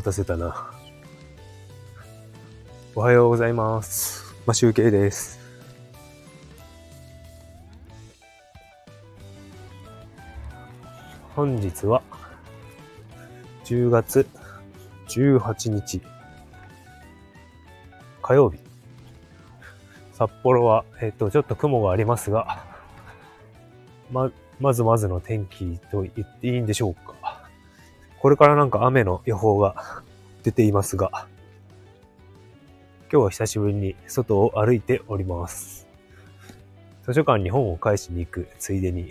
渡せたな。おはようございます。まあ、集計です。本日は、10月18日、火曜日。札幌は、えっ、と、ちょっと雲がありますが、ま、まずまずの天気と言っていいんでしょうか。これからなんか雨の予報が 出ていますが、今日は久しぶりに外を歩いております。図書館に本を返しに行くついでに、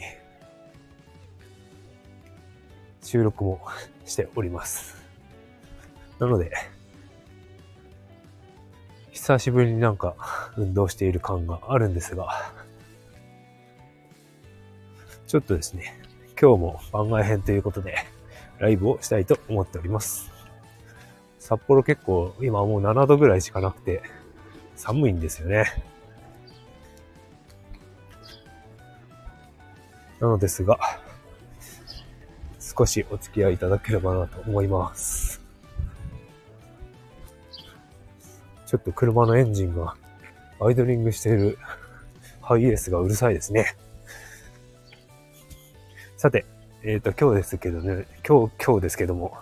収録もしております。なので、久しぶりになんか運動している感があるんですが、ちょっとですね、今日も番外編ということで、ライブをしたいと思っております。札幌結構今もう7度ぐらいしかなくて、寒いんですよね。なのですが、少しお付き合いいただければなと思います。ちょっと車のエンジンがアイドリングしているハイエースがうるさいですね。さて、えっ、と、今日ですけどね、今日、今日ですけども、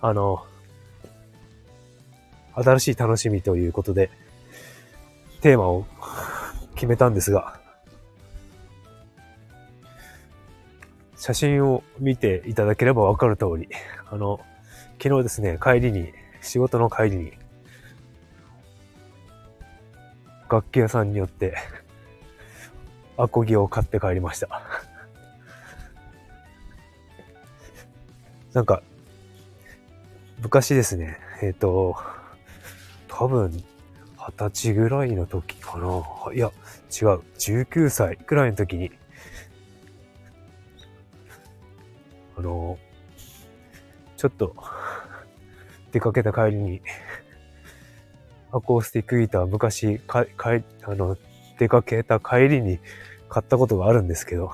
あの、新しい楽しみということで、テーマを決めたんですが、写真を見ていただければわかる通り、あの、昨日ですね、帰りに、仕事の帰りに、楽器屋さんによって、アコギを買って帰りました。なんか、昔ですね、えっ、と、多分、二十歳ぐらいの時かな。いや、違う。19歳くらいの時に、あの、ちょっと、出かけた帰りに、アコースティックギター昔、か、かい、あの、出かけた帰りに買ったことがあるんですけど、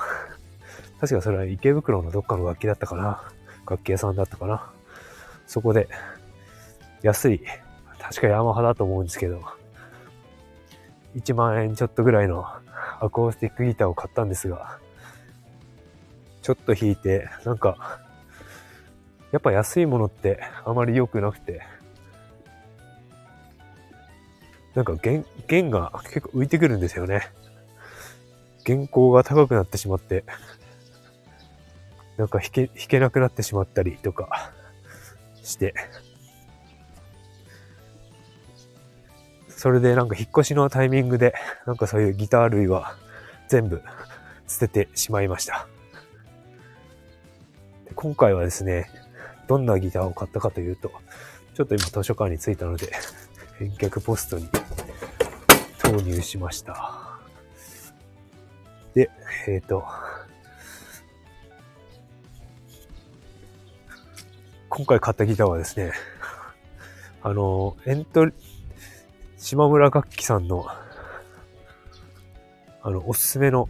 確かそれは池袋のどっかの楽器だったかな。楽器屋さんだったかな。そこで、安い、確かヤマハだと思うんですけど、1万円ちょっとぐらいのアコースティックギターを買ったんですが、ちょっと弾いて、なんか、やっぱ安いものってあまり良くなくて、なんか弦、弦が結構浮いてくるんですよね。弦高が高くなってしまって、なんか弾け、弾けなくなってしまったりとかして、それでなんか引っ越しのタイミングで、なんかそういうギター類は全部捨ててしまいました。今回はですね、どんなギターを買ったかというと、ちょっと今図書館に着いたので、返却ポストに投入しました。で、えっ、と、今回買ったギターはですね、あの、エントリ、島村楽器さんの、あの、おすすめの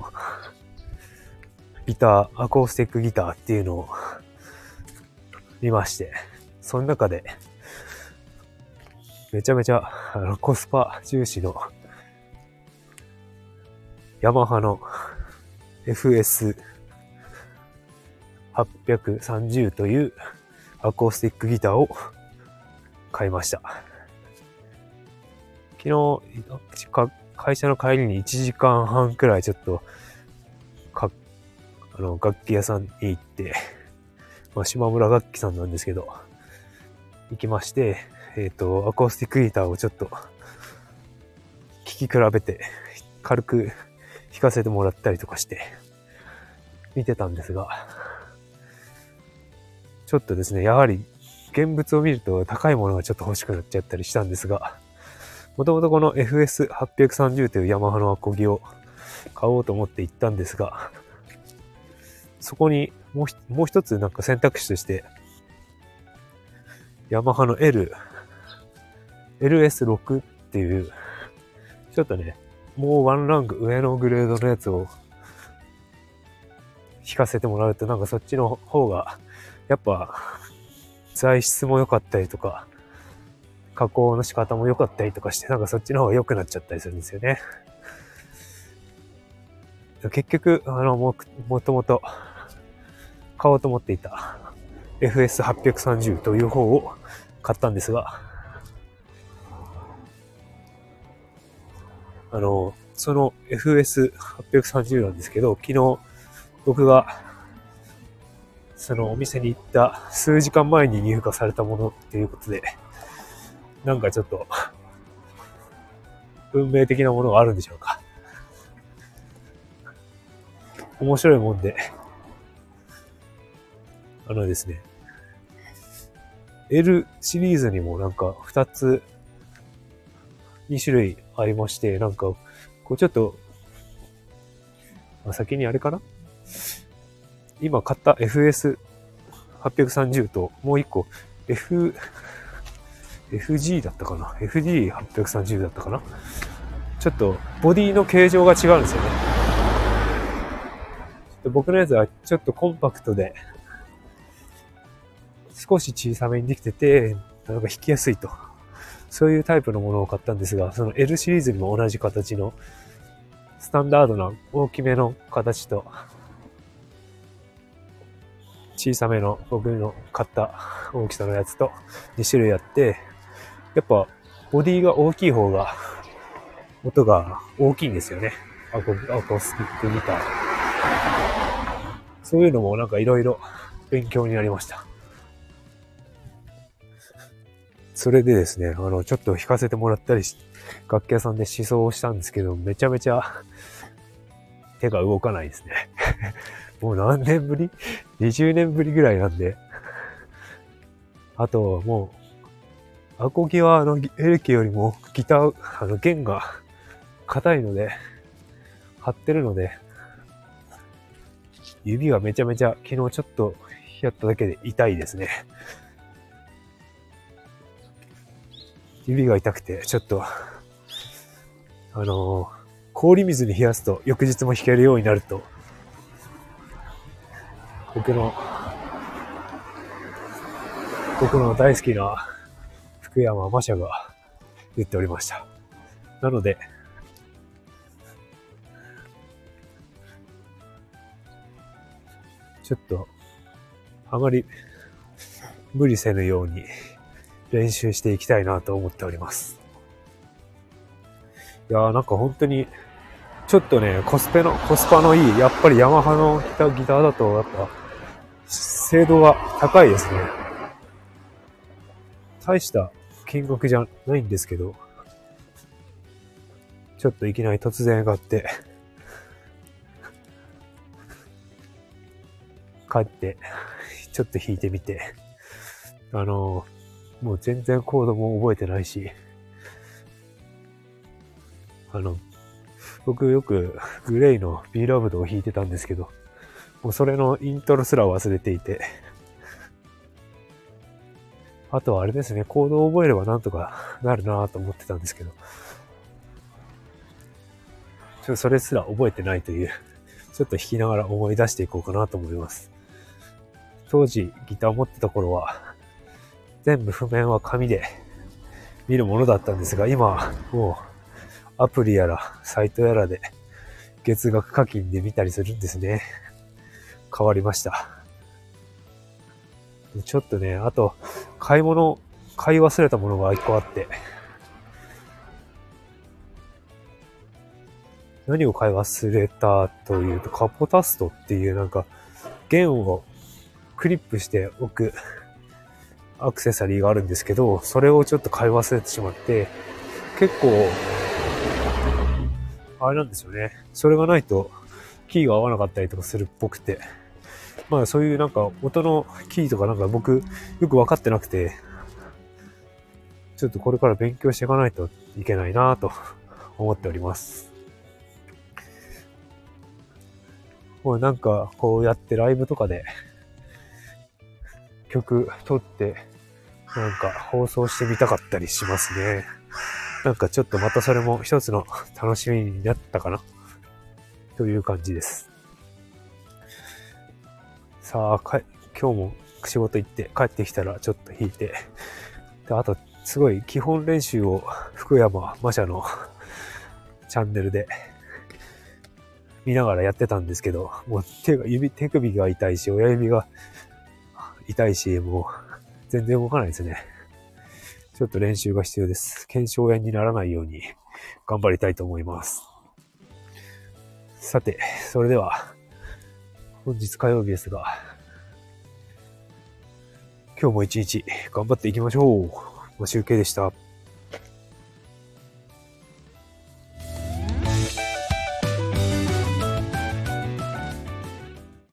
ギター、アコースティックギターっていうのを見まして、その中で、めちゃめちゃ、あの、コスパ重視の、ヤマハの FS830 というアコースティックギターを買いました。昨日、会社の帰りに1時間半くらいちょっと、か、あの、楽器屋さんに行って、まあ、島村楽器さんなんですけど、行きまして、えっ、と、アコースティックギターをちょっと、聴き比べて、軽く弾かせてもらったりとかして、見てたんですが、ちょっとですね、やはり、現物を見ると高いものがちょっと欲しくなっちゃったりしたんですが、もともとこの FS830 というヤマハのアコギを買おうと思って行ったんですが、そこにもうもう一つなんか選択肢として、ヤマハの L、LS6 っていう、ちょっとね、もうワンランク上のグレードのやつを弾かせてもらうと、なんかそっちの方が、やっぱ、材質も良かったりとか、加工の仕方も良かったりとかして、なんかそっちの方が良くなっちゃったりするんですよね。結局、あの、も、もともと買おうと思っていた FS830 という方を買ったんですが、あの、その FS830 なんですけど、昨日僕がそのお店に行った数時間前に入荷されたものっていうことで、なんかちょっと、運命的なものがあるんでしょうか。面白いもんで、あのですね、L シリーズにもなんか2つ、2種類ありまして、なんか、こうちょっと、まあ、先にあれかな今買った FS830 ともう一個 F、FG だったかな ?FG830 だったかな？ちょっとボディの形状が違うんですよね。僕のやつはちょっとコンパクトで、少し小さめにできてて、なんか引きやすいと。そういうタイプのものを買ったんですが、その L シリーズにも同じ形の、スタンダードな大きめの形と、小さめの僕の買った大きさのやつと2種類あって、やっぱボディが大きい方が音が大きいんですよね。アコアコースティックギター。そういうのもなんかいろいろ勉強になりました。それでですね、あの、ちょっと弾かせてもらったりし、楽器屋さんで思想をしたんですけど、めちゃめちゃ手が動かないですね。もう何年ぶり ?20 年ぶりぐらいなんで。あと、もう、アコギはあの、エレキよりもギター、あの、弦が 硬いので、張ってるので、指がめちゃめちゃ昨日ちょっとやっただけで痛いですね。指が痛くて、ちょっと、あのー、氷水に冷やすと翌日も弾けるようになると、僕の、僕の大好きな福山雅社が言っておりました。なので、ちょっと、あまり無理せぬように練習していきたいなと思っております。いやーなんか本当に、ちょっとね、コスペの、コスパのいい、やっぱりヤマハのギターだと、やっぱ、精度が高いですね。大した金額じゃないんですけど、ちょっといきなり突然上がって、帰って、ちょっと弾いてみて、あの、もう全然コードも覚えてないし、あの、僕よくグレイの B ラブドを弾いてたんですけど、もうそれのイントロすら忘れていて、あとはあれですね、コードを覚えればなんとかなるなと思ってたんですけど、ちょっとそれすら覚えてないという、ちょっと弾きながら思い出していこうかなと思います。当時ギターを持ってた頃は、全部譜面は紙で見るものだったんですが、今、もうアプリやらサイトやらで月額課金で見たりするんですね。変わりました。ちょっとね、あと、買い物、買い忘れたものが一個あって、何を買い忘れたというと、カポタストっていうなんか、弦をクリップしておくアクセサリーがあるんですけど、それをちょっと買い忘れてしまって、結構、あれなんですよね。それがないと、キーが合わなかったりとかするっぽくて。まあそういうなんか音のキーとかなんか僕よくわかってなくて、ちょっとこれから勉強していかないといけないなと思っております。もうなんかこうやってライブとかで曲撮って、なんか放送してみたかったりしますね。なんかちょっとまたそれも一つの楽しみになったかなという感じです。さあ、か今日も仕事行って帰ってきたらちょっと弾いて、で、あと、すごい基本練習を福山マシャの チャンネルで見ながらやってたんですけど、もう手が、指、手首が痛いし、親指が痛いし、もう全然動かないですね。ちょっと練習が必要です。腱鞘炎にならないように頑張りたいと思います。さて、それでは、本日火曜日ですが、今日も一日頑張っていきましょう。集計でした。